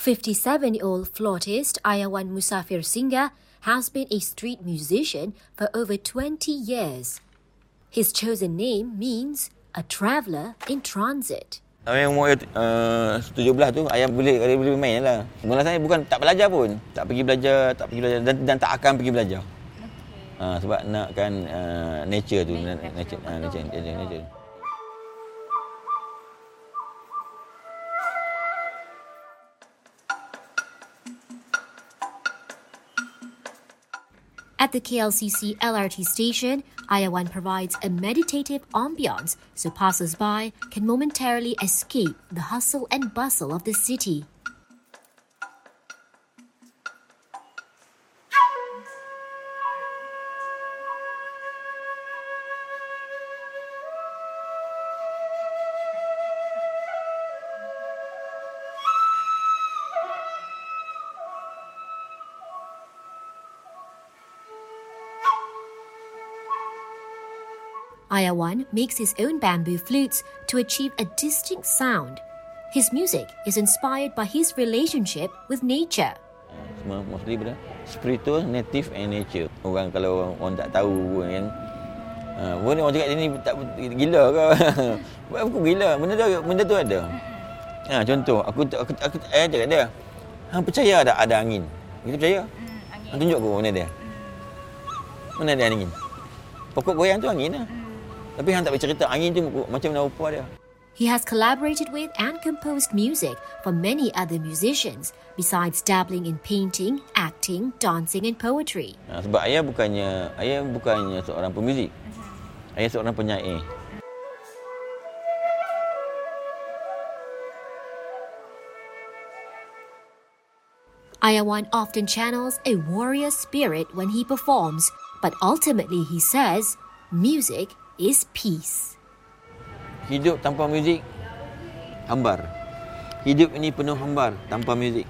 57-year-old flautist Ayawan Musafir Singha has been a street musician for over 20 years. His chosen name means a traveller in transit. Yang umur uh, 17 tu ayah boleh boleh main lah. Mula saya bukan tak belajar pun, tak pergi belajar, tak pergi belajar dan, dan tak akan pergi belajar. Okay. Uh, sebab nakkan uh, nature tu, nature, nature, uh, nature, nature, nature. At the KLCC LRT station, Ayawan provides a meditative ambiance so passers-by can momentarily escape the hustle and bustle of the city. Ayawan makes his own bamboo flutes to achieve a distinct sound. His music is inspired by his relationship with nature. Semua mostly pada spiritual, native and nature. Orang kalau orang, orang tak tahu pun kan. Uh, ni orang cakap ni tak gila ke? Buat aku gila. Benda tu benda tu ada. Ha, contoh aku aku aku, aku eh cakap dia. Hang percaya ada ada angin? Kita percaya? Hmm, angin. tunjuk aku mana dia? Mana ada angin? Pokok goyang tu angin lah. Tapi hang tak bercerita angin tu macam mana rupa dia. He has collaborated with and composed music for many other musicians besides dabbling in painting, acting, dancing and poetry. Ha, sebab ayah bukannya ayah bukannya seorang pemuzik. Ayah seorang penyair. Ayawan often channels a warrior spirit when he performs, but ultimately he says music is peace. Hidup tanpa muzik hambar. Hidup ini penuh hambar tanpa muzik.